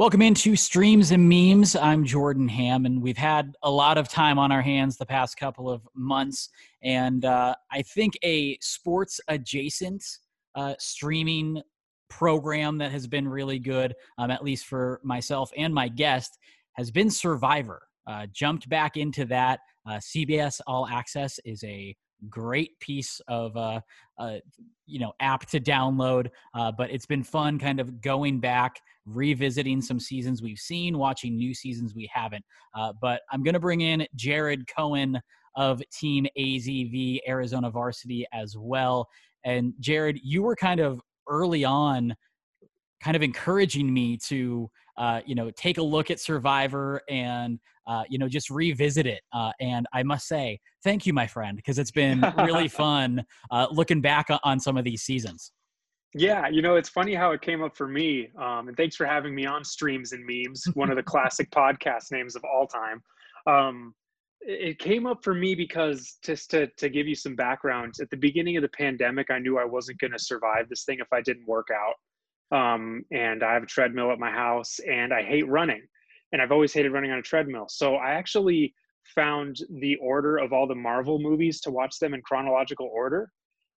Welcome into Streams and Memes. I'm Jordan Ham, and we've had a lot of time on our hands the past couple of months. And uh, I think a sports adjacent uh, streaming program that has been really good, um, at least for myself and my guest, has been Survivor. Uh, jumped back into that. Uh, CBS All Access is a great piece of uh, uh, you know app to download uh, but it's been fun kind of going back revisiting some seasons we've seen watching new seasons we haven't uh, but i'm going to bring in jared cohen of team azv arizona varsity as well. And jared you were kind of early on kind of encouraging me to uh, you know take a look at survivor and uh, you know just revisit it uh, and i must say thank you my friend because it's been really fun uh, looking back on some of these seasons. Yeah you know it's funny how it came up for me um, and thanks for having me on streams and memes one of the classic podcast names of all time. Um, it came up for me because just to, to give you some background at the beginning of the pandemic i knew i wasn't going to survive this thing if i didn't work out. Um, and I have a treadmill at my house, and I hate running, and I've always hated running on a treadmill. So I actually found the order of all the Marvel movies to watch them in chronological order,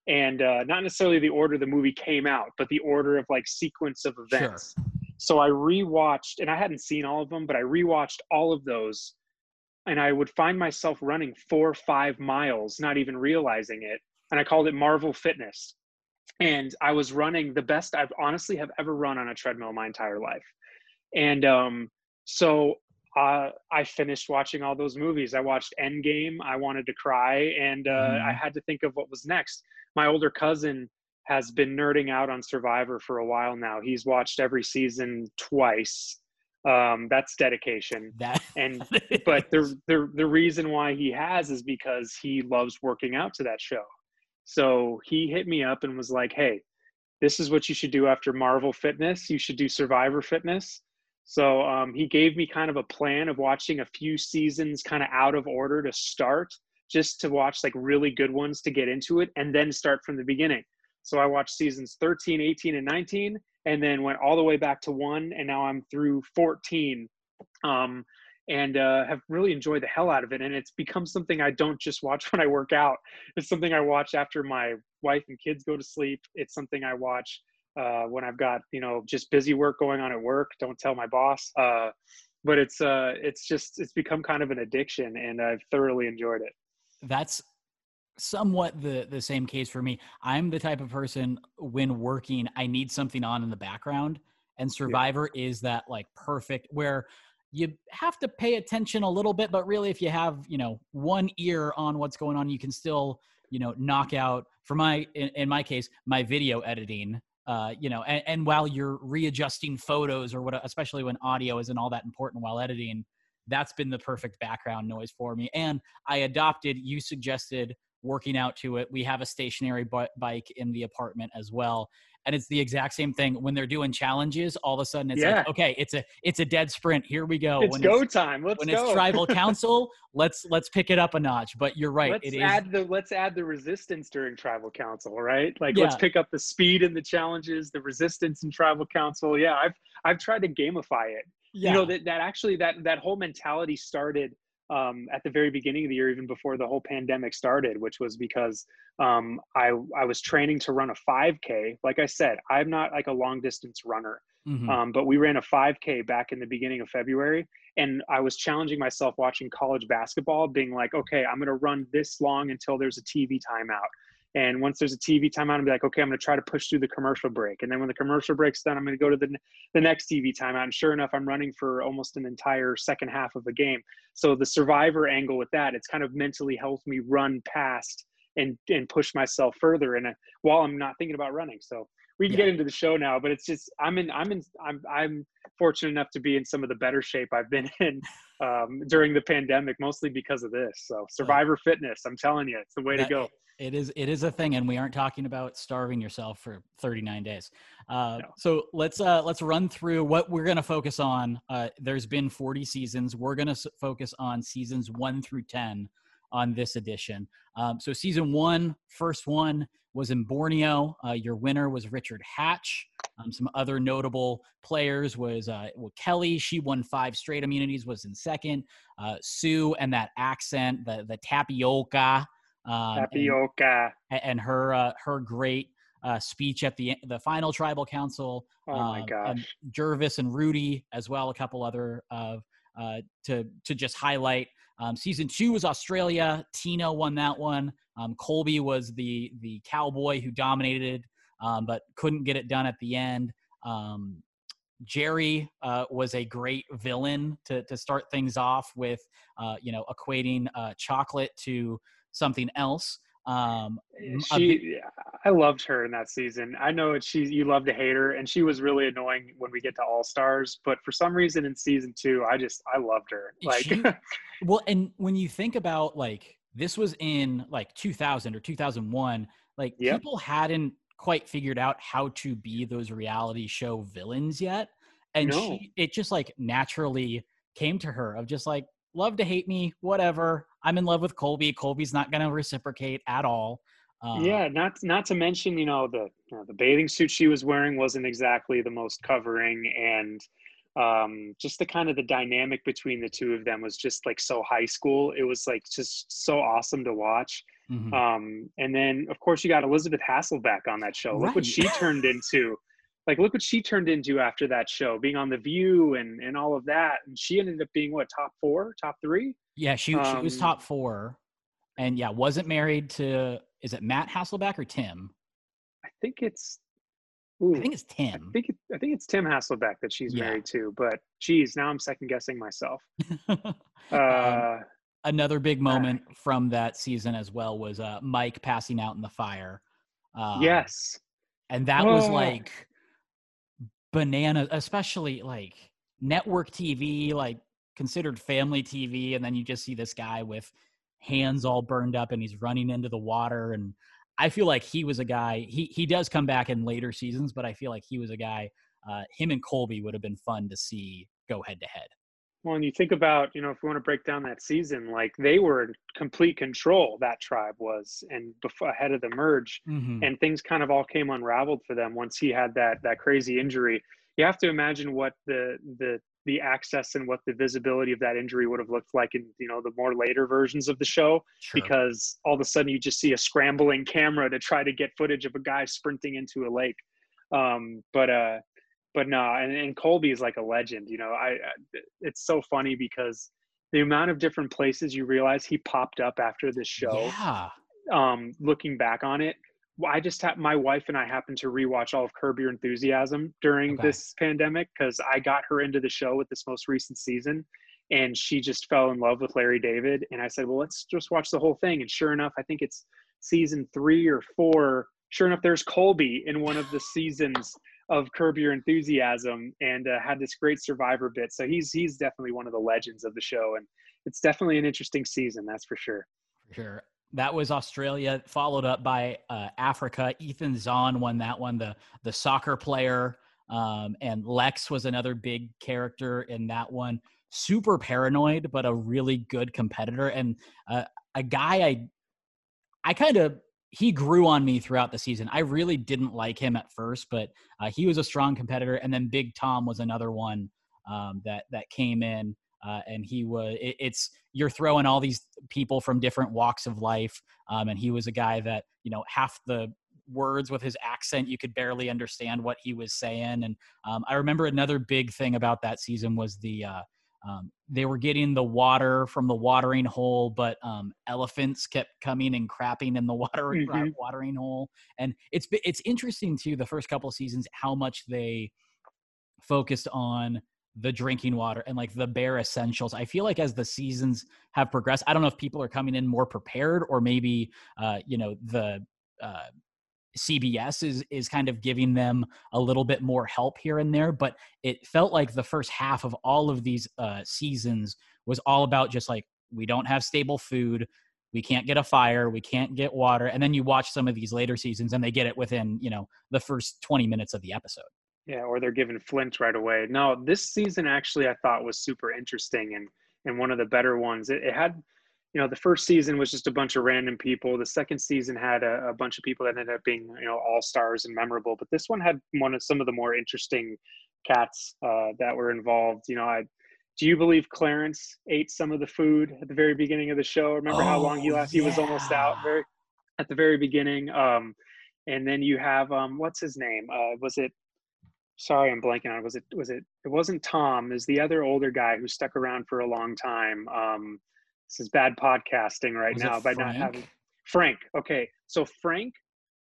and uh, not necessarily the order the movie came out, but the order of like sequence of events. Sure. So I rewatched, and I hadn't seen all of them, but I rewatched all of those, and I would find myself running four or five miles, not even realizing it, and I called it Marvel Fitness and I was running the best I've honestly have ever run on a treadmill my entire life. And um, so uh, I finished watching all those movies. I watched Endgame. I wanted to cry, and uh, mm. I had to think of what was next. My older cousin has been nerding out on Survivor for a while now. He's watched every season twice. Um, that's dedication. That and but the the the reason why he has is because he loves working out to that show. So he hit me up and was like, hey, this is what you should do after Marvel Fitness. You should do Survivor Fitness. So um, he gave me kind of a plan of watching a few seasons kind of out of order to start, just to watch like really good ones to get into it and then start from the beginning. So I watched seasons 13, 18, and 19, and then went all the way back to one, and now I'm through 14. Um, and uh, have really enjoyed the hell out of it. And it's become something I don't just watch when I work out. It's something I watch after my wife and kids go to sleep. It's something I watch uh, when I've got you know just busy work going on at work. Don't tell my boss. Uh, but it's uh, it's just it's become kind of an addiction, and I've thoroughly enjoyed it. That's somewhat the the same case for me. I'm the type of person when working, I need something on in the background and survivor yeah. is that like perfect where you have to pay attention a little bit but really if you have you know one ear on what's going on you can still you know knock out for my in, in my case my video editing uh, you know and, and, while you're readjusting photos or what especially when audio isn't all that important while editing that's been the perfect background noise for me. And i adopted you suggested working out to it. We have a stationary bike in the apartment as well and it's the exact same thing when they're doing challenges. All of a sudden, it's yeah. like, okay, it's a it's a dead sprint. Here we go. It's when go it's, time. Let's when go. it's tribal council, let's let's pick it up a notch. But you're right. Let's add the let's add the resistance during tribal council, right? Like yeah. let's pick up the speed in the challenges, the resistance in tribal council. Yeah, I've I've tried to gamify it. Yeah. You know that that actually that that whole mentality started um, at the very beginning of the year, even before the whole pandemic started, which was because um, I I was training to run a 5K. Like I said, I'm not like a long distance runner, mm-hmm. um, but we ran a 5K back in the beginning of February, and I was challenging myself watching college basketball, being like, okay, I'm going to run this long until there's a TV timeout. And once there's a TV timeout, I'm be like, okay, I'm going to try to push through the commercial break. And then when the commercial break's done, I'm going to go to the, the next TV timeout. And sure enough, I'm running for almost an entire second half of the game. So the survivor angle with that, it's kind of mentally helped me run past and, and push myself further. And uh, while I'm not thinking about running. So we can yeah. get into the show now, but it's just, I'm in, I'm in, I'm, I'm fortunate enough to be in some of the better shape I've been in um, during the pandemic, mostly because of this. So survivor fitness, I'm telling you, it's the way that, to go it is it is a thing and we aren't talking about starving yourself for 39 days uh, no. so let's uh, let's run through what we're going to focus on uh, there's been 40 seasons we're going to focus on seasons 1 through 10 on this edition. Um, so season one, first one was in Borneo. Uh, your winner was Richard Hatch. Um, some other notable players was uh, well, Kelly. She won five straight immunities. Was in second. Uh, Sue and that accent, the the tapioca. Um, tapioca. And, and her uh, her great uh, speech at the the final tribal council. Oh my um, gosh! And Jervis and Rudy as well. A couple other of uh, to to just highlight. Um, season two was Australia. Tina won that one. Um, Colby was the the cowboy who dominated, um, but couldn't get it done at the end. Um, Jerri uh, was a great villain to to start things off with, uh, you know, equating uh, chocolate to something else. Um, she, I loved her in that season. I know she, you love to hate her, and she was really annoying when we get to All Stars. But for some reason in season two, I just I loved her. Like, she, well, and when you think about like this was in like 2000 or 2001, like yep. people hadn't quite figured out how to be those reality show villains yet, and no. she, it just like naturally came to her of just like love to hate me, whatever. I'm in love with Colby. Colby's not going to reciprocate at all. Um, yeah, not not to mention, you know, the you know, the bathing suit she was wearing wasn't exactly the most covering, and um, just the kind of the dynamic between the two of them was just like so high school. It was like just so awesome to watch. Mm-hmm. Um, and then, of course, you got Elizabeth Hasselbeck on that show. Look what she turned into like look what she turned into after that show being on the view and and all of that. And she ended up being what top four top three? Yeah she, um, she was um, top four. And yeah wasn't married to is it matt hasselbeck or tim? I think it's ooh, i think it's tim. i think it, i think it's tim hasselbeck that she's yeah. married to but geez now i'm second guessing myself. Uh, um, another big moment uh, from that season as well was uh, mike passing out in the fire. Um, yes. and that was like banana, especially like network TV, like considered family TV, and then you just see this guy with hands all burned up and he's running into the water. And I feel like he was a guy. He he does come back in later seasons, but I feel like he was a guy. Uh, him and Colby would have been fun to see go head to head. Well, and you think about, you know, if we want to break down that season, like they were in complete control, that tribe was, and before, ahead of the merge, mm-hmm. and things kind of all came unraveled for them once he had that that crazy injury. You have to imagine what the the the access and what the visibility of that injury would have looked like in you know the more later versions of the show sure. because all of a sudden you just see a scrambling camera to try to get footage of a guy sprinting into a lake um, but uh but no, and, and Colby is like a legend. You know, I, it's so funny because the amount of different places you realize he popped up after this show. Yeah. Um, looking back on it, I just had my wife and I happened to rewatch all of Curb Your Enthusiasm during okay. this pandemic because I got her into the show with this most recent season, and she just fell in love with Larry David. And I said, well, let's just watch the whole thing. And sure enough, I think it's season three or four. Sure enough, there's Colby in one of the seasons of Curb Your Enthusiasm and uh, had this great survivor bit. So he's he's definitely one of the legends of the show, and it's definitely an interesting season, that's for sure. For sure. That was Australia, followed up by uh, Africa. Ethan Zohn won that one, the the soccer player, um, and Lex was another big character in that one. Super paranoid, but a really good competitor, and uh, a guy I I kind of he grew on me throughout the season. I really didn't like him at first, but uh, he was a strong competitor. And then Big Tom was another one um, that that came in, uh, and he was. It, it's you're throwing all these people from different walks of life, um, and he was a guy that you know half the words with his accent you could barely understand what he was saying. And um, I remember another big thing about that season was the uh, um, they were getting the water from the watering hole, but um, elephants kept coming and crapping in the water, mm-hmm. watering hole. And it's it's interesting too. The first couple seasons, how much they focused on the drinking water and like the bare essentials. I feel like as the seasons have progressed, I don't know if people are coming in more prepared or maybe uh, you know the uh, CBS is is kind of giving them a little bit more help here and there, but it felt like the first half of all of these uh, seasons was all about just like we don't have stable food, we can't get a fire, we can't get water, and then you watch some of these later seasons and they get it within you know the first twenty minutes of the episode. Yeah, or they're given Flint right away. No, this season actually I thought was super interesting and and one of the better ones. It, it had you know the first season was just a bunch of random people. The second season had a, a bunch of people that ended up being you know all stars and memorable but this one had one of some of the more interesting cats uh, that were involved. You know i do you believe clarence ate some of the food at the very beginning of the show? Remember oh, how long he lasted yeah. he was almost out very at the very beginning? Um, and then you have um, what's his name? Uh, was it sorry i'm blanking on it. Was it was it it wasn't tom is the other older guy who stuck around for a long time. Um, this is bad podcasting right was now by not having Frank. Okay, so Frank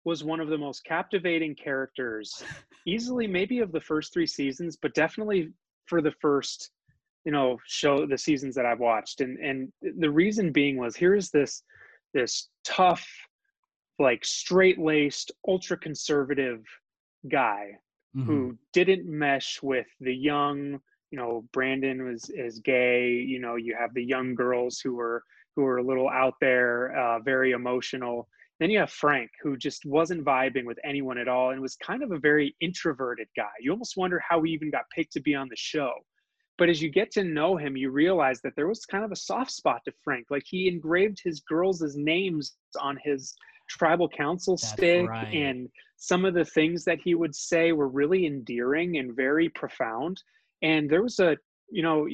was one of the most captivating characters, easily maybe of the first three seasons, but definitely for the first, you know, show the seasons that I've watched. And and the reason being was here's this this tough, like straight laced, ultra conservative guy mm-hmm. who didn't mesh with the young you know brandon was is gay you know you have the young girls who are who are a little out there uh, very emotional. Then you have frank who just wasn't vibing with anyone at all and was kind of a very introverted guy. You almost wonder how he even got picked to be on the show. But as you get to know him you realize that there was kind of a soft spot to frank. Like he engraved his girls' names on his tribal council That's stick right. and some of the things that he would say were really endearing and very profound and there was a you know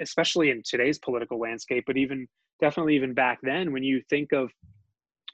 especially in today's political landscape but even definitely even back then when you think of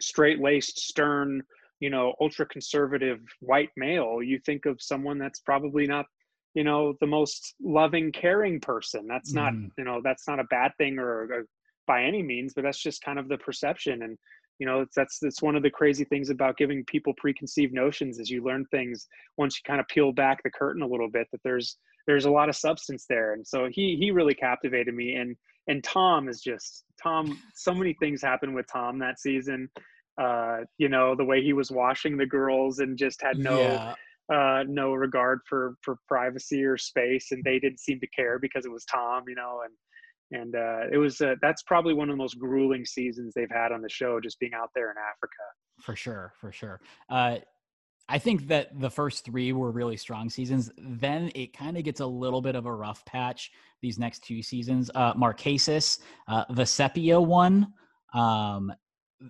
straight laced stern you know ultra conservative white male you think of someone that's probably not you know the most loving caring person that's not mm. you know that's not a bad thing or, or by any means but that's just kind of the perception and you know that's that's one of the crazy things about giving people preconceived notions is you learn things once you kind of peel back the curtain a little bit that there's there's a lot of substance there. And so he he really captivated me. And and tom is just tom so many things happened with tom that season. Uh you know the way he was washing the girls and just had no yeah. uh no regard for for privacy or space. And they didn't seem to care because it was tom you know and and uh, it was uh, that's probably one of the most grueling seasons they've had on the show just being out there in africa. For sure for sure. Uh, I think that the first three were really strong seasons. Then it kind of gets a little bit of a rough patch these next two seasons. Uh, Marquesas, uh, the Sepia one, um,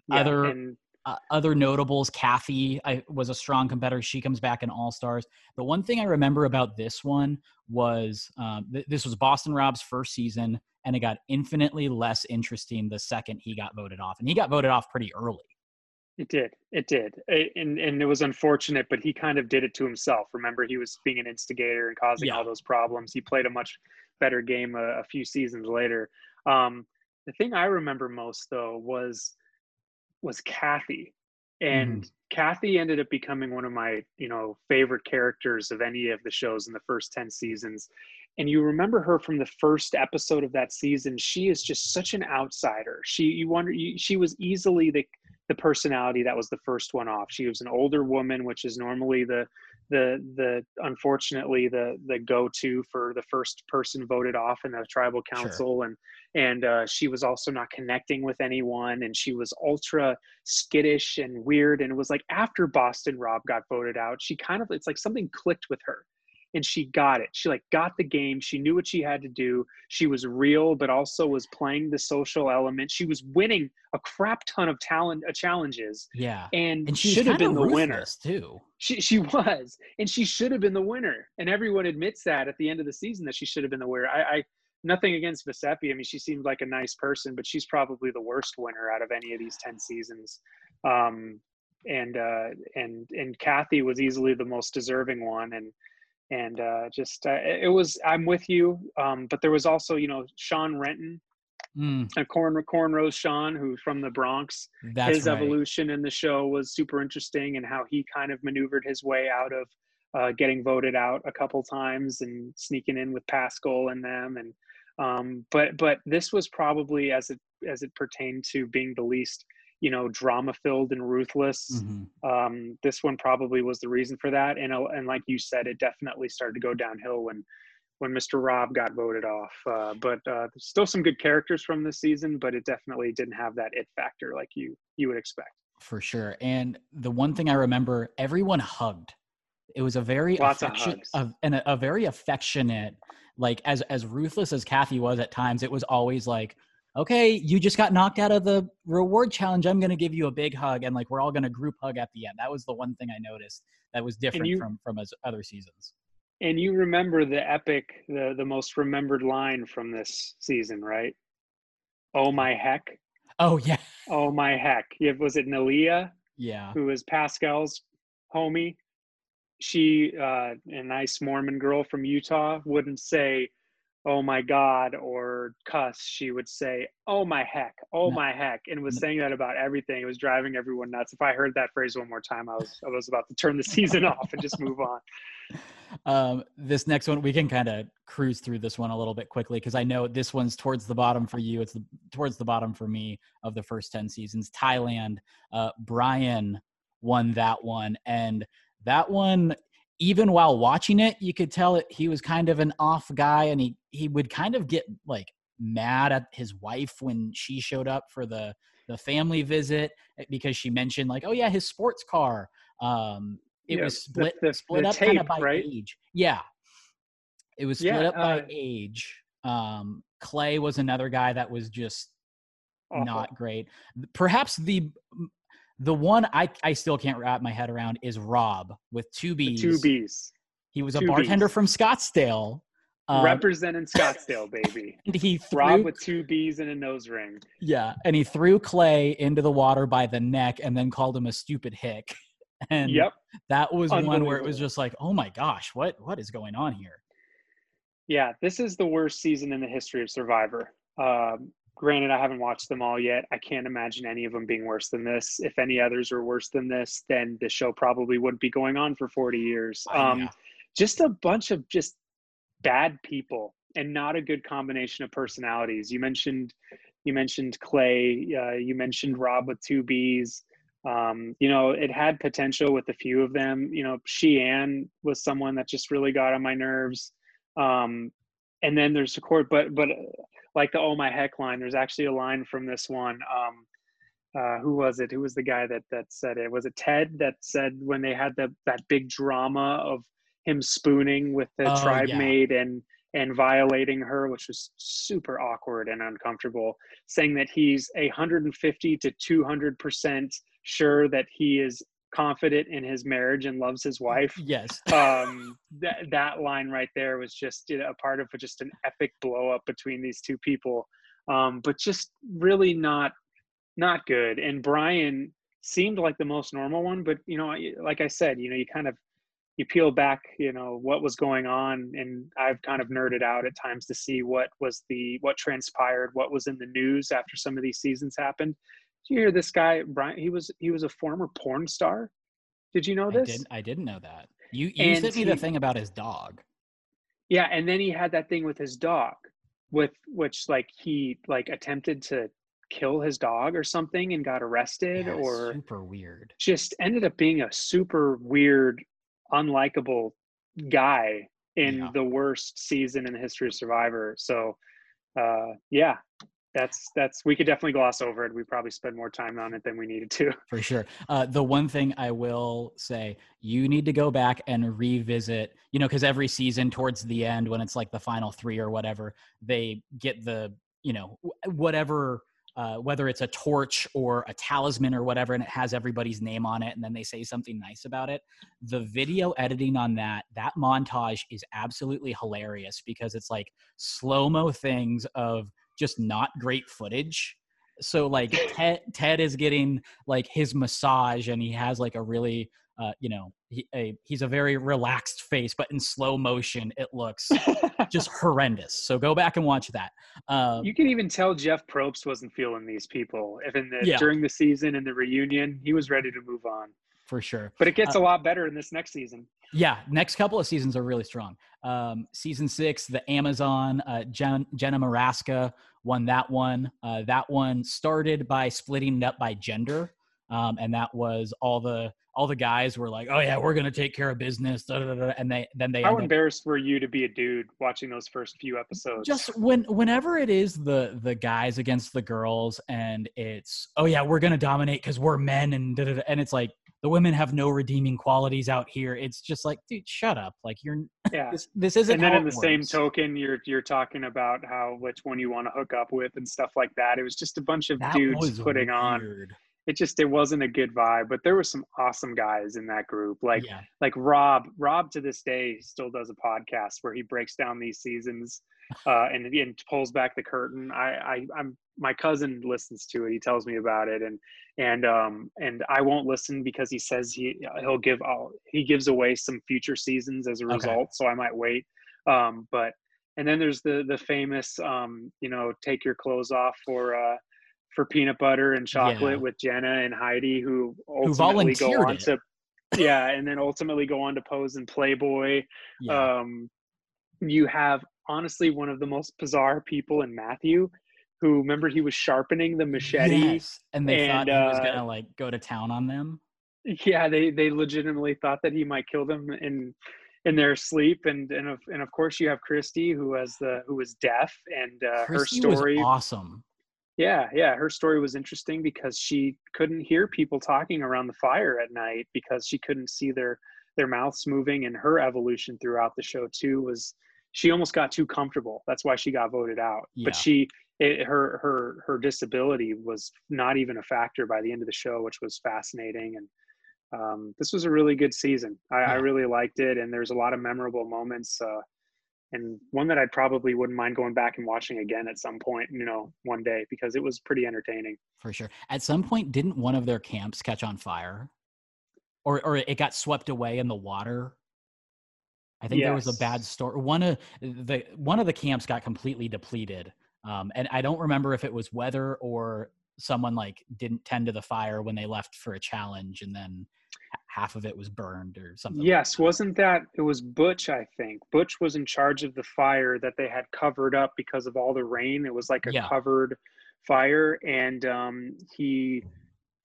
yeah, other and- uh, other notables. Kathy I, was a strong competitor. She comes back in All Stars. The one thing I remember about this one was um, th- this was Boston Rob's first season, and it got infinitely less interesting the second he got voted off, and he got voted off pretty early. It did. It did. And and it was unfortunate, but he kind of did it to himself. Remember, he was being an instigator and causing yeah. all those problems. He played a much better game a, a few seasons later. Um, the thing I remember most though was was Kathy. And mm. Kathy ended up becoming one of my, you know, favorite characters of any of the shows in the first 10 seasons. And you remember her from the first episode of that season. She is just such an outsider. She, you wonder, you, she was easily the, the personality that was the first one off. She was an older woman, which is normally the the the unfortunately the the go to for the first person voted off in the tribal council, sure. and and uh, she was also not connecting with anyone, and she was ultra skittish and weird. And it was like after Boston Rob got voted out, she kind of it's like something clicked with her and she got it. She like got the game. She knew what she had to do. She was real, but also was playing the social element. She was winning a crap ton of talent uh, challenges. Yeah, and, and she should have been the winner too. She she was, and she should have been the winner. And everyone admits that at the end of the season that she should have been the winner. I, I nothing against Vecepia. I mean, she seemed like a nice person, but she's probably the worst winner out of any of these ten seasons. Um, and uh, and and Kathy was easily the most deserving one, and and uh, just uh, it was I'm with you. Um, but there was also you know Sean Renton, mm. a corn cornrows Sean, who's from the Bronx. That's his right. evolution in the show was super interesting, and how he kind of maneuvered his way out of uh, getting voted out a couple times and sneaking in with Paschal and them. And um, but but this was probably as it as it pertained to being the least you know drama filled and ruthless mm-hmm. um, this one probably was the reason for that. And uh, and like you said it definitely started to go downhill when when mr rob got voted off. Uh, but uh, still some good characters from this season but it definitely didn't have that it factor like you you would expect. For sure. And the one thing i remember everyone hugged. It was a very Lots and a, a very affectionate like as as ruthless as kathy was at times it was always like okay, you just got knocked out of the reward challenge. I'm going to give you a big hug. And like, we're all going to group hug at the end. That was the one thing I noticed that was different you, from, from other seasons. And you remember the epic, the, the most remembered line from this season, right? Oh my heck. Oh yeah. Oh my heck. Yeah, was it Nalia? Yeah. Who was Paschal's homie? She, uh, a nice Mormon girl from Utah, wouldn't say, oh my god or cuss she would say oh my heck oh my heck and was saying that about everything. It was driving everyone nuts. If i heard that phrase one more time i was i was about to turn the season off and just move on. Um, this next one we can kind of cruise through this one a little bit quickly because i know this one's towards the bottom for you. It's the, towards the bottom for me of the first 10 seasons. Thailand uh, brian won that one and that one even while watching it, you could tell it, he was kind of an off guy, and he he would kind of get like mad at his wife when she showed up for the the family visit eh, because she mentioned like, oh yeah, his sports car. Um, it yeah, was split the, the, split the up kind of by right? age. Yeah, it was split yeah, up by uh, age. Um, Clay was another guy that was just awful. not great. Perhaps the the one I, I still can't wrap my head around is Rob with two B's. The two B's. He was a bartender B's. from Scottsdale. Um, Representing Scottsdale, baby. And he threw, Rob with two B's and a nose ring. Yeah, and he threw Clay into the water by the neck and then called him a stupid hick. And yep, that was one where it was just like, oh my gosh, what what is going on here? Yeah, this is the worst season in the history of Survivor. Um, granted i haven't watched them all yet. I can't imagine any of them being worse than this. If any others are worse than this then the show probably wouldn't be going on for 40 years. Um, yeah. just a bunch of just bad people and not a good combination of personalities. You mentioned you mentioned clay uh, you mentioned rob with two b's. Um, you know it had potential with a few of them. You know Shii Ann was someone that just really got on my nerves. Um, and then there's the court but but like the oh my heck line there's actually a line from this one um uh, who was it who was the guy that that said it was it ted that said when they had the that big drama of him spooning with the oh, tribe yeah. maid and and violating her which was super awkward and uncomfortable saying that he's a 150 to 200 percent sure that he is confident in his marriage and loves his wife. Yes. um, that that line right there was just you know, a part of just an epic blow up between these two people. Um, but just really not not good. And Brian seemed like the most normal one, but you know, like I said, you know, you kind of you peel back, you know, what was going on, and I've kind of nerded out at times to see what was the what transpired, what was in the news after some of these seasons happened you hear this guy Brian? He was he was a former porn star. Did you know this? I didn't, I didn't know that. You you and sent me he, the thing about his dog. Yeah, and then he had that thing with his dog, with which like he like attempted to kill his dog or something and got arrested yeah, or super weird. Just ended up being a super weird, unlikable guy in yeah. the worst season in the history of Survivor. So uh yeah, that's that's we could definitely gloss over it. We probably spend more time on it than we needed to. For sure. Uh, the one thing I will say, you need to go back and revisit. You know, because every season towards the end, when it's like the final three or whatever, they get the you know whatever. Uh, whether it's a torch or a talisman or whatever, and it has everybody's name on it, and then they say something nice about it. The video editing on that, that montage is absolutely hilarious because it's like slow mo things of just not great footage. So like Ted, Ted is getting like his massage and he has like a really uh, you know he, a, he's a very relaxed face, but in slow motion it looks just horrendous. So go back and watch that. Um, you can even tell Jeff Probst wasn't feeling these people. If in the yeah. during the season and the reunion, he was ready to move on for sure. But it gets uh, a lot better in this next season. Yeah, next couple of seasons are really strong. Um, season six, the Amazon, uh, Jen, Jenna Morasca won that one. Uh, that one started by splitting it up by gender, um, and that was all the all the guys were like, "Oh yeah, we're gonna take care of business," da, da, da, and they then they. How embarrassed up, were you to be a dude watching those first few episodes? Just when whenever it is the the guys against the girls, and it's oh yeah, we're gonna dominate because we're men, and and it's like the women have no redeeming qualities out here. It's just like, dude, shut up. Like you're Yeah. this, this isn't. and then in the it same token, you're you're talking about how which one you want to hook up with and stuff like that. It was just a bunch of that dudes putting on. It just it wasn't a good vibe. But there were some awesome guys in that group. Like yeah, like Rob. Rob to this day still does a podcast where he breaks down these seasons uh, and and pulls back the curtain. I, I I'm my cousin listens to it. He tells me about it, and and um and I won't listen because he says he he'll give all he gives away some future seasons as a Okay. result. So I might wait. Um, but and then there's the the famous um you know take your clothes off for uh for peanut butter and chocolate Yeah. with Jenna and Heidi who ultimately go on it. to yeah and then ultimately go on to pose in Playboy yeah. um, you have honestly one of the most bizarre people in Matthew, who remember he was sharpening the machete. Yes, and they thought and, he was uh, gonna like go to town on them. Yeah, they they legitimately thought that he might kill them in in their sleep, and and of and of course you have Christy, who was the who was deaf, and uh, her story. was awesome. Yeah, yeah, her story was interesting because she couldn't hear people talking around the fire at night because she couldn't see their their mouths moving and her evolution throughout the show too was she almost got too comfortable. That's why she got voted out. Yeah. But she it, her her her disability was not even a factor by the end of the show, which was fascinating and um, this was a really good season. I, I really liked it, and there's a lot of memorable moments. Uh, and one that I probably wouldn't mind going back and watching again at some point, you know, one day because it was pretty entertaining. for sure. At some point, didn't one of their camps catch on fire, or or it got swept away in the water? I think there was a bad Yes. story. One of the one of the camps got completely depleted, um, and I don't remember if it was weather or someone like didn't tend to the fire when they left for a challenge, and then half of it was burned or something. like Yes, that. wasn't that it was Butch, I think. Butch was in charge of the fire that they had covered up because of all the rain. It was like a Yeah. covered fire and um he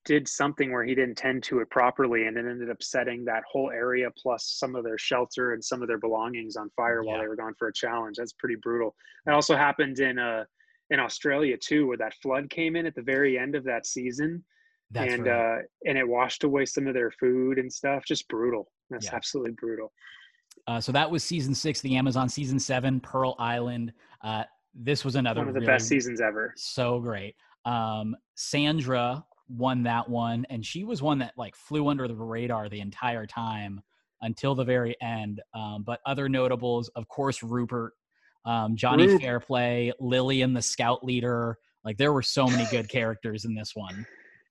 did something where he didn't tend to it properly and it ended up setting that whole area plus some of their shelter and some of their belongings on fire while they were gone for a challenge. That's pretty brutal. That also happened in uh in Australia too, where that flood came in at the very end of that season That's and right. uh and it washed away some of their food and stuff just brutal that's Yeah. absolutely brutal Uh, so that was season six, the Amazon season seven, Pearl Island. Uh, this was another one of the really best seasons ever so great. Um, Sandra won that one, and she was one that like flew under the radar the entire time until the very end. Um, but other notables, of course, Rupert, um, Johnny Rup. Fairplay, Lillian, the scout leader. Like there were so many good characters in this one.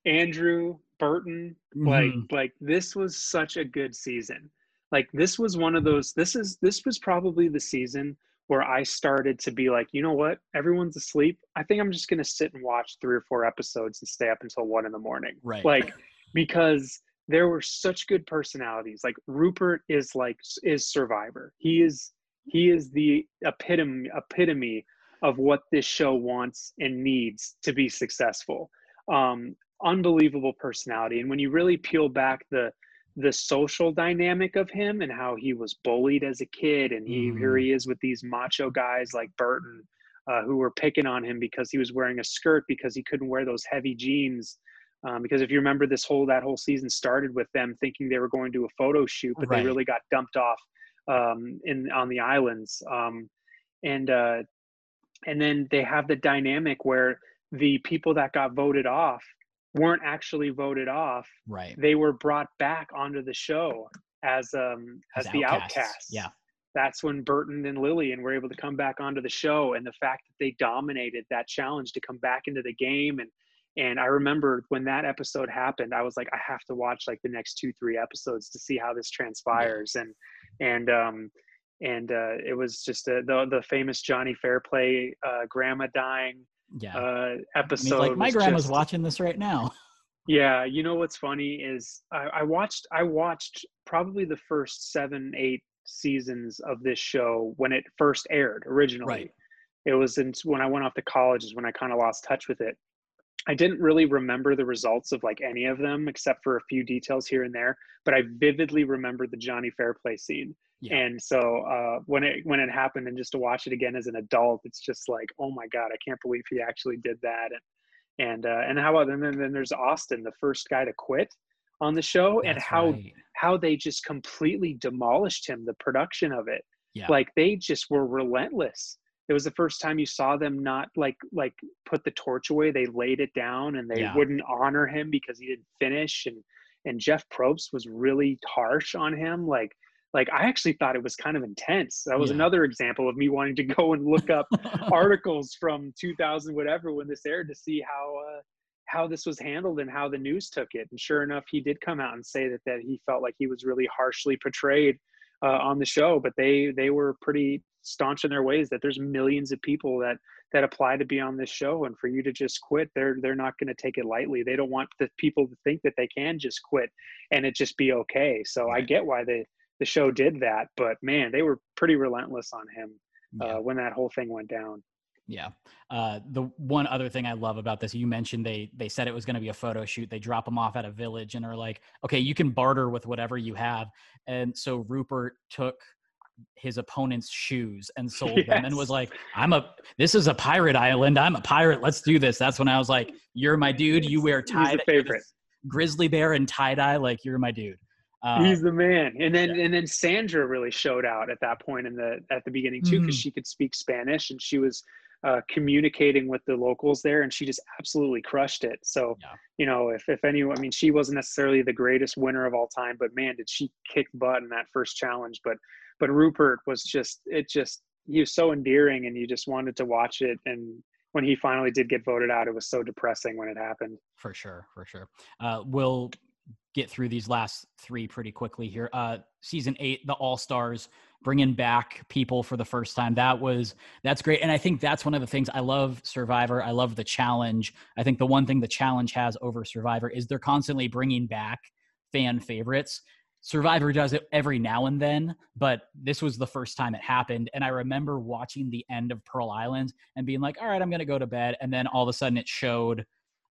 andrew burton like Mhm. like this was such a good season like this was one of those this is this was probably the season where i started to be like you know what everyone's asleep i think i'm just going to sit and watch three or four episodes and stay up until one in the morning Right. like because there were such good personalities like rupert is like is survivor he is he is the epitome epitome of what this show wants and needs to be successful um unbelievable personality and when you really peel back the the social dynamic of him and how he was bullied as a kid and he here Mhm. he is with these macho guys like burton uh, who were picking on him because he was wearing a skirt because he couldn't wear those heavy jeans um, because if you remember this whole that whole season started with them thinking they were going to a photo shoot but Right. they really got dumped off um, in on the islands um, and uh, and then they have the dynamic where the people that got voted off weren't actually voted off right. they were brought back onto the show as um as, the outcasts. outcasts Yeah. that's when burton and lillian were able to come back onto the show and the fact that they dominated that challenge to come back into the game and and i remember when that episode happened i was like i have to watch like the next two three episodes to see how this transpires and and um and uh, it was just a, the the famous Johnny Fairplay uh, grandma dying Yeah. uh, episode. like, my was grandma's just- watching this right now. yeah, you know what's funny is I, I watched I watched probably the first seven eight seasons of this show when it first aired originally. Right. It was in, when I went off to college is when I kind of lost touch with it. I didn't really remember the results of like any of them except for a few details here and there, but I vividly remember the Johnny Fairplay scene. Yeah. And so uh, when it when it happened, and just to watch it again as an adult, it's just like, oh my god, I can't believe he actually did that. And and uh, and how about and then then there's Austin, the first guy to quit on the show That's and how right. how they just completely demolished him the production of it Yeah. like they just were relentless it was the first time you saw them not like like put the torch away they laid it down and they Yeah. wouldn't honor him because he didn't finish and and jeff probst was really harsh on him like like i actually thought it was kind of intense that was Yeah. another example of me wanting to go and look up articles from 2000 whatever when this aired to see how uh, how this was handled and how the news took it and sure enough he did come out and say that that he felt like he was really harshly portrayed uh, on the show but they they were pretty staunch in their ways that there's millions of people that that apply to be on this show and for you to just quit they're they're not going to take it lightly they don't want the people to think that they can just quit and it just be okay so i get why the the show did that but man they were pretty relentless on him Yeah. uh, when that whole thing went down Yeah. Uh, the one other thing I love about this, you mentioned they they said it was going to be a photo shoot. They drop them off at a village and are like, okay, you can barter with whatever you have. And so Rupert took his opponent's shoes and sold them and was like, I'm a this is a pirate island. I'm a pirate. Let's do this. That's when I was like, you're my dude. You wear tie favorite. grizzly bear and tie dye. Like you're my dude. Uh, He's the man. And then and then Sandra really showed out at that point in the at the beginning too because Mhm. she could speak Spanish and she was uh, communicating with the locals there and she just absolutely crushed it. So Yeah. you know if if anyone, I mean, she wasn't necessarily the greatest winner of all time, but man, did she kick butt in that first challenge. But but Rupert was just it just he was so endearing and you just wanted to watch it. And when he finally did get voted out, it was so depressing when it happened. for sure for sure. Uh, we'll get through these last three pretty quickly here. Uh, season eight the all stars bringing back people for the first time. That was that's great. And i think that's one of the things i love survivor. I love the challenge. I think the one thing the challenge has over survivor is they're constantly bringing back fan favorites survivor does it every now and then but this was the first time it happened and i remember watching the end of pearl island and being like all right i'm going to go to bed and then all of a sudden it showed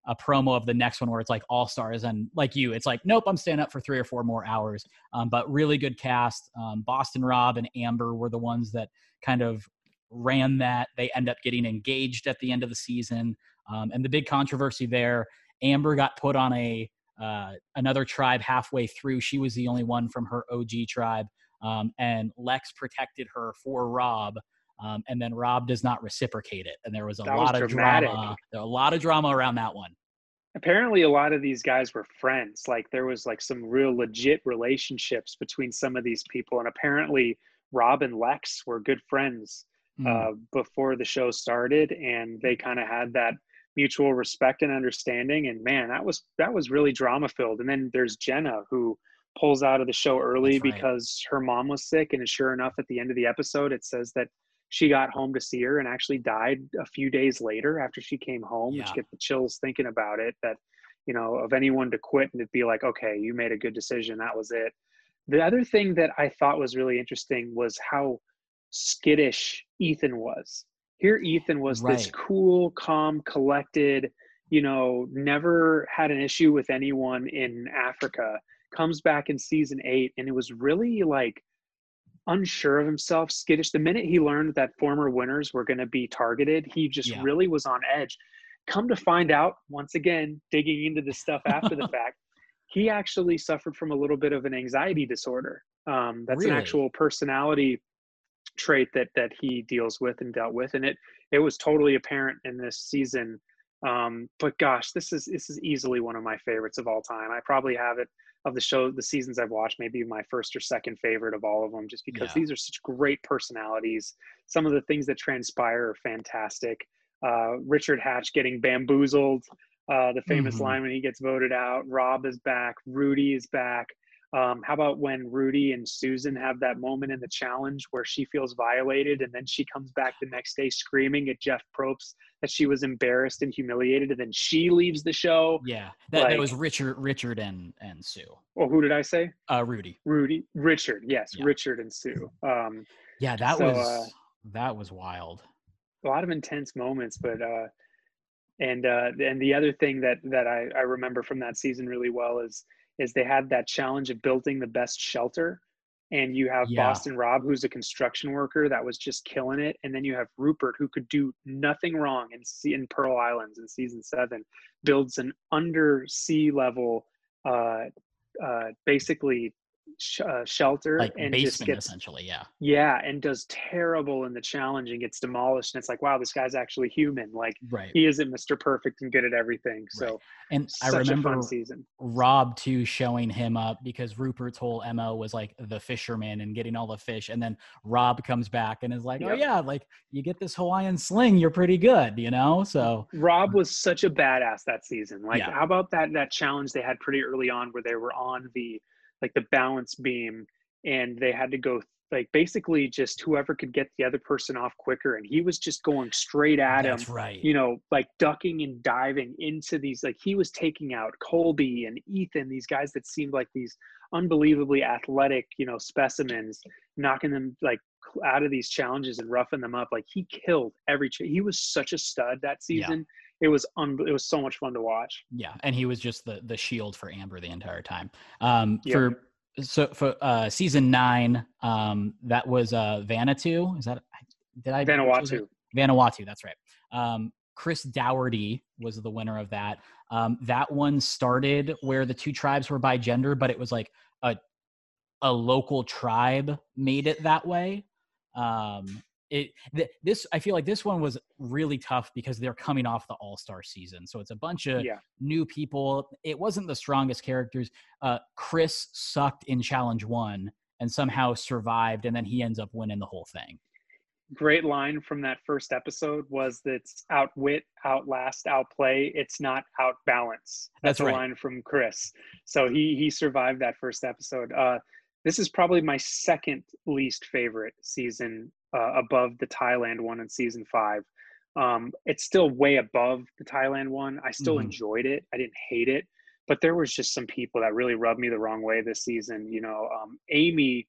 a promo of the next one where it's like all stars and like you it's like nope i'm staying up for three or four more hours um, but really good cast um, boston rob and amber were the ones that kind of ran that. They end up getting engaged at the end of the season um, and the big controversy there amber got put on a uh, another tribe halfway through she was the only one from her og tribe um, and lex protected her for rob um, and then Rob does not reciprocate it, and there was a That was lot of dramatic. drama. There a lot of drama around that one. apparently a lot of these guys were friends like there was like some real legit relationships between some of these people and apparently rob and lex were good friends Mm, uh, before the show started and they kind of had that mutual respect and understanding and man that was that was really drama filled and then there's jenna who pulls out of the show early right. because her mom was sick and sure enough at the end of the episode it says that she got home to see her and actually died a few days later after she came home which Yeah. get the chills thinking about it that you know of anyone to quit and it'd be like okay you made a good decision that was it the other thing that i thought was really interesting was how skittish ethan was here ethan was this cool calm collected you know never had an issue with anyone in africa comes back in season eight and it was really like unsure of himself skittish. The minute he learned that former winners were going to be targeted he just Yeah. really was on edge. Come to find out once again digging into this stuff after the fact he actually suffered from a little bit of an anxiety disorder. Um, that's an actual personality trait that that he deals with and dealt with and it it was totally apparent in this season. Um, but gosh this is this is easily one of my favorites of all time. I probably have it of the show the seasons i've watched maybe my first or second favorite of all of them just because Yeah. these are such great personalities. Some of the things that transpire are fantastic. Uh, richard hatch getting bamboozled uh, the famous Mhm. line when he gets voted out rob is back rudy is back um, how about when Rudy and Susan have that moment in the challenge where she feels violated and then she comes back the next day screaming at Jeff Probst that she was embarrassed and humiliated and then she leaves the show? Yeah, that, that was Richard, Richard and and Sue, Well, who did I say? uh, Rudy. Rudy, Richard. Yes, Yeah. Richard and Sue. Um, Yeah, that So, was uh, that was wild. a lot of intense moments, but uh, and uh, and the other thing that that I, I remember from that season really well is is they had that challenge of building the best shelter, and you have Yeah. Boston Rob who's a construction worker that was just killing it, and then you have Rupert who could do nothing wrong in sea in Pearl Islands in season seven, builds an under sea level uh, uh, basically sh- uh, shelter like and basement just gets essentially yeah. Yeah and does terrible in the challenge and gets demolished and it's like wow this guy's actually human. Like right. he isn't mr perfect and good at everything so Right. and i remember season. Rob too showing him up because rupert's whole mo was like the fisherman and getting all the fish and then rob comes back and is like oh yeah like you get this hawaiian sling you're pretty good you know? So rob was such a badass that season. Like Yeah. how about that that challenge they had pretty early on where they were on the like the balance beam and they had to go like basically just whoever could get the other person off quicker and he was just going straight at him right you know, like ducking and diving into these, like he was taking out Colby and Ethan, these guys that seemed like these unbelievably athletic, you know, specimens, knocking them like out of these challenges and roughing them up. Like he killed every, ch- he was such a stud that Yeah. It was, un- it was so much fun to watch. Yeah, and he was just the the shield for Amber the entire time. Um. For so for uh, season nine, um, that was uh, Vanuatu. Is that did I? Vanuatu. Vanuatu, that's right. Um, Chris Daugherty was the winner of that. Um, that one started where the two tribes were by gender, but it was like a a local tribe made it that way. Um, it th- this I feel like this one was really tough because they're coming off the All Star season, so it's a bunch of Yeah. new people. It wasn't the strongest characters. Uh, Chris sucked in Challenge One and somehow survived, and then he ends up winning the whole thing. Great line from that first episode was that it's outwit, outlast, outplay. It's not outbalance. That's a right. line from Chris. So he he survived that first episode. Uh, this is probably my second least favorite season, uh, above the Thailand one in season five. Um, it's still way above the Thailand one. I still Mhm. enjoyed it. I didn't hate it, but there was just some people that really rubbed me the wrong way this season. You know, um, Ami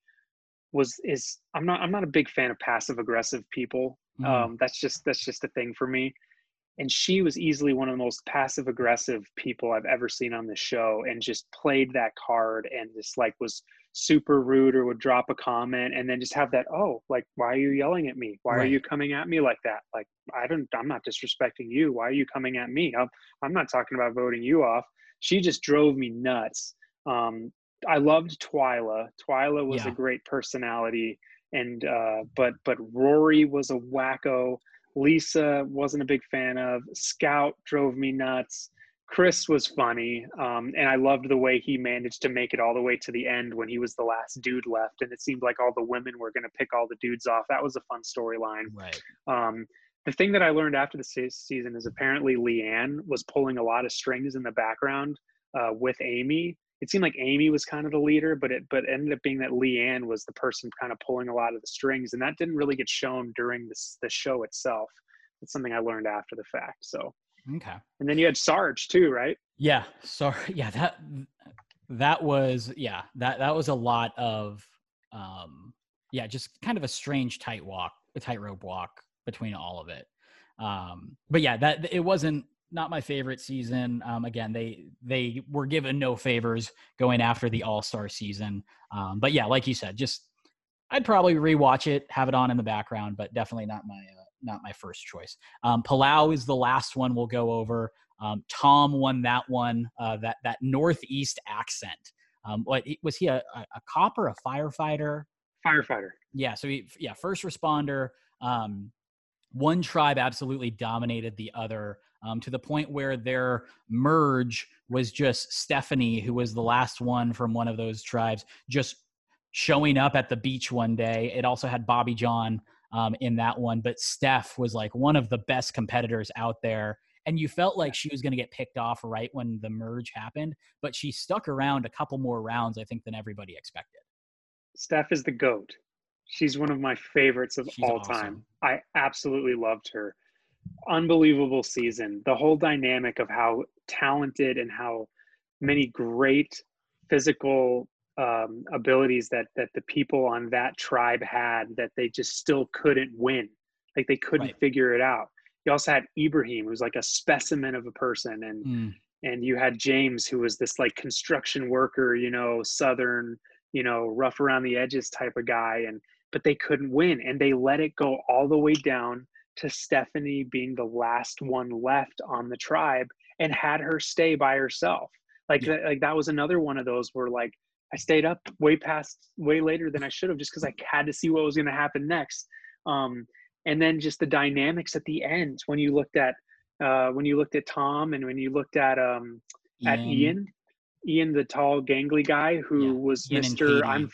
was is I'm not I'm not a big fan of passive aggressive people. Mhm. Um, that's just that's just a thing for me. And she was easily one of the most passive aggressive people I've ever seen on the show, and just played that card and just like was super rude or would drop a comment and then just have that oh like why are you yelling at me? Why are you coming at me like that? Like i don't i'm not disrespecting you. Why are you coming at me? I'm, I'm not talking about voting you off. She just drove me nuts. Um i loved twila. Twila was Yeah. a great personality and uh but but rory was a wacko. Lisa wasn't a big fan of. Scout drove me nuts Chris was funny, um, and I loved the way he managed to make it all the way to the end when he was the last dude left, and it seemed like all the women were going to pick all the dudes off. That was a fun storyline. Right. Um, the thing that I learned after the se- season is apparently Leann was pulling a lot of strings in the background uh, with Ami. It seemed like Ami was kind of the leader, but it but ended up being that Leann was the person kind of pulling a lot of the strings, and that didn't really get shown during this the show itself. It's something I learned after the fact. So, Okay. and then you had Sarge too, right? Yeah. Sorry. Yeah. That that was yeah that that was a lot of um yeah just kind of a strange tight walk a tightrope walk between all of it um but yeah that it wasn't not my favorite season um again they they were given no favors going after the all-star season um but yeah like you said just i'd probably rewatch it have it on in the background but definitely not my uh, not my first choice um palau is the last one we'll go over um, Tom won that one. Uh, that that Northeast accent. Um, what was he a, a, a cop or a firefighter? Firefighter. Yeah. So he, yeah, first responder. Um, one tribe absolutely dominated the other um, to the point where their merge was just Stephanie, who was the last one from one of those tribes, just showing up at the beach one day. It also had Bobby Jon um, in that one, but Steph was like one of the best competitors out there. And you felt like she was going to get picked off right when the merge happened, but she stuck around a couple more rounds, I think, than everybody expected. Steph is the goat. She's one of my favorites of She's all awesome. time. I absolutely loved her. Unbelievable season. The whole dynamic of how talented and how many great physical um, abilities that that the people on that tribe had that they just still couldn't win. Like they couldn't Right. figure it out. You also had Ibrehem, who's like a specimen of a person, and Mm, and you had James who was this like construction worker, you know, southern, you know, rough around the edges type of guy and but they couldn't win and they let it go all the way down to Stephanie being the last one left on the tribe and had her stay by herself. Like yeah. like that was another one of those where like I stayed up way past way later than I should have just because I had to see what was going to happen next. Um, and then just the dynamics at the end when you looked at uh, when you looked at Tom and when you looked at um, Ian. at Ian, Ian the tall gangly guy who yeah. was Ian Mr. I'm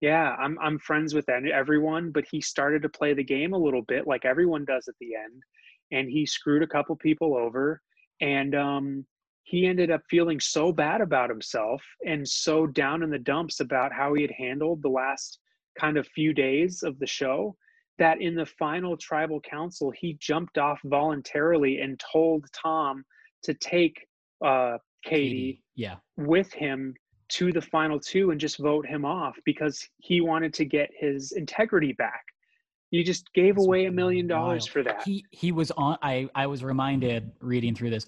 yeah I'm I'm friends with everyone, but he started to play the game a little bit like everyone does at the end, and he screwed a couple people over, and um, he ended up feeling so bad about himself and so down in the dumps about how he had handled the last kind of few days of the show that in the final tribal council he jumped off voluntarily and told tom to take uh, katie, katie, yeah. with him to the final two and just vote him off because he wanted to get his integrity back. You just gave away a million dollars for that. he he was on i i was reminded reading through this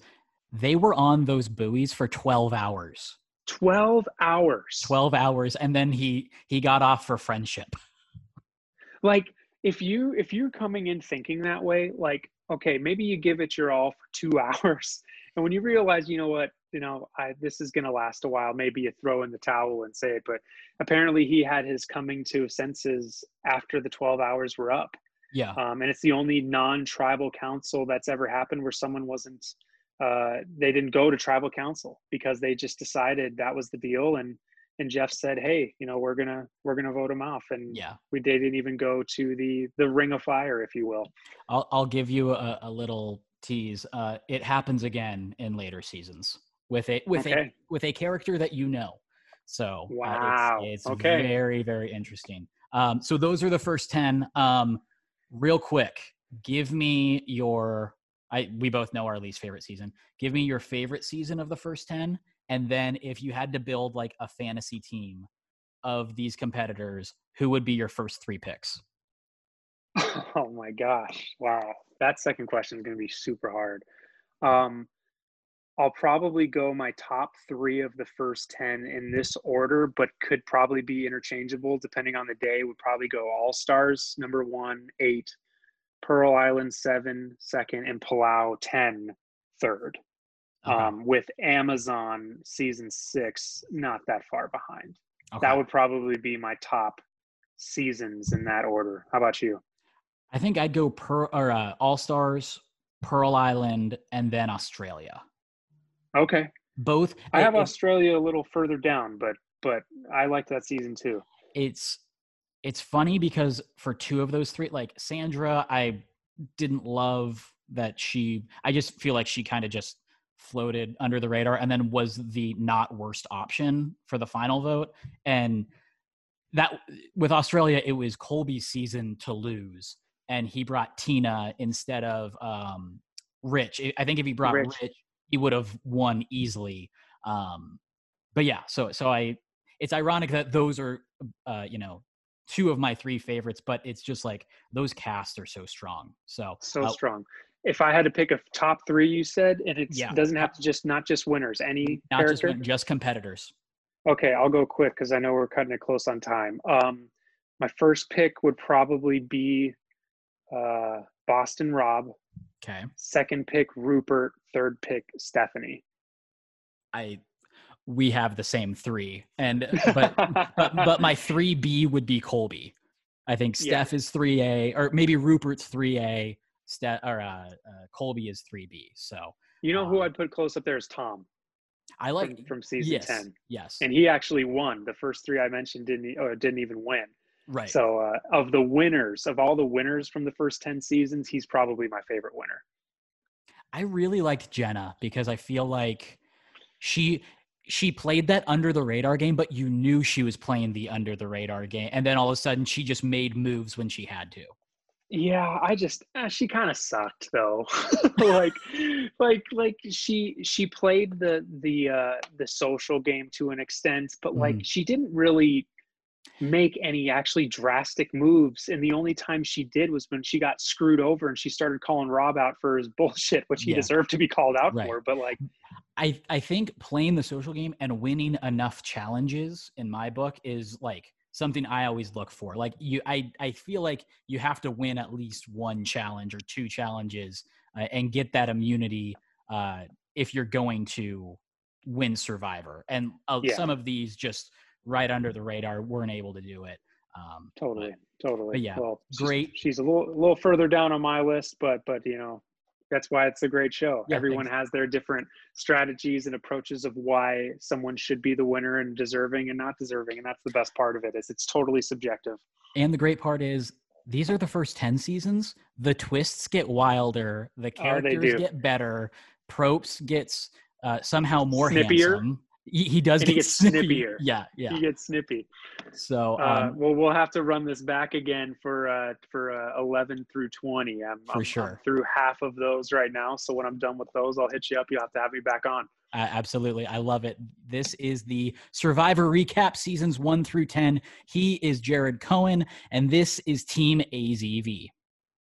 they were on those buoys for 12 hours. 12 hours. 12 hours and then he he got off for friendship. Like if you if you're coming in thinking that way like okay maybe you give it your all for two hours and when you realize you know what you know I, this is going to last a while maybe you throw in the towel and say it but apparently he had his coming to senses after the 12 hours were up. Yeah. Um, and it's the only non-tribal council that's ever happened where someone wasn't uh, they didn't go to tribal council because they just decided that was the deal and and Jeff said, "Hey, you know, we're gonna we're gonna vote him off," and yeah, we didn't even go to the the ring of fire, if you will. I'll I'll give you a, a little tease. Uh, it happens again in later seasons with a with okay. a with a character that you know. So wow, uh, it's, it's okay. very very interesting. Um, so those are the first ten. Um, real quick, give me your. I we both know our least favorite season. Give me your favorite season of the first ten and then if you had to build like a fantasy team of these competitors, who would be your first three picks? Oh my gosh. Wow. That second question is going to be super hard. Um, I'll probably go my top three of the first 10 in this order, but could probably be interchangeable depending on the day. Would probably go All Stars, number one, eight, Pearl Island, seven, second, and Palau, 10, third okay. um, with Amazon season six not that far behind. Okay. That would probably be my top seasons in that order. How about you? I think I'd go per or uh, All Stars, Pearl Island, and then Australia. Okay. Both. I it, have Australia a little further down, but but I liked that season too. It's it's funny because for two of those three, like Sandra, I didn't love that she. I just feel like she kind of just floated under the radar and then was the not worst option for the final vote. And that with Australia, it was Colby's season to lose, and he brought Tina instead of um, Rich. I think if he brought Rich, Rich he would have won easily. Um, but yeah, so so I, it's ironic that those are, uh, you know, two of my three favorites, but it's just like those casts are so strong. So so uh, strong if I had to pick a top three, you said, and it yeah. doesn't have to just not just winners, any not character? just just competitors. Okay, I'll go quick because I know we're cutting it close on time. Um, my first pick would probably be uh, Boston Rob. Okay. Second pick Rupert. Third pick Stephanie. I we have the same three, and but but, but my three B would be Colby. I think Steph yeah. is three A, or maybe Rupert's three A. Ste- or uh, uh, Colby is three B. So you know um, who I'd put close up there is Tom. I like from, from season yes, ten. Yes, and he actually won. The first three I mentioned didn't or didn't even win. Right. So uh, of the winners of all the winners from the first ten seasons, he's probably my favorite winner. I really liked Jenna because I feel like she she played that under the radar game, but you knew she was playing the under the radar game, and then all of a sudden she just made moves when she had to. Yeah, I just uh, she kind of sucked though. like like like she she played the the uh the social game to an extent, but like mm. she didn't really make any actually drastic moves and the only time she did was when she got screwed over and she started calling Rob out for his bullshit which he yeah. deserved to be called out right. for but like I I think playing the social game and winning enough challenges in my book is like something I always look for. Like you, I, I feel like you have to win at least one challenge or two challenges uh, and get that immunity uh, if you're going to win Survivor, and uh, Yeah. some of these just right under the radar weren't able to do it. Um, Totally, totally. But yeah, well, great. She's, a little, a little further down on my list, but but you know, that's why it's a great show. Yeah, Everyone has their different strategies and approaches of why someone should be the winner and deserving and not deserving, and that's the best part of it. Is it's totally subjective. And the great part is these are the first 10 seasons. The twists get wilder, the Oh, characters do. get better. Probst gets uh, somehow more Snippier. handsome. He, he does And he get gets snippy. snippier. Yeah, yeah. You get snippy. So Uh, um, well, we'll have to run this back again for uh, for uh, 11 through 20. I'm, For I'm- I'm sure. through half of those right now. So when I'm done with those, I'll hit you up. You'll have to have me back on. a- absolutely, I love it. This is the Survivor recap seasons one through 10. He is Jared Cohen, and this is Team AZV.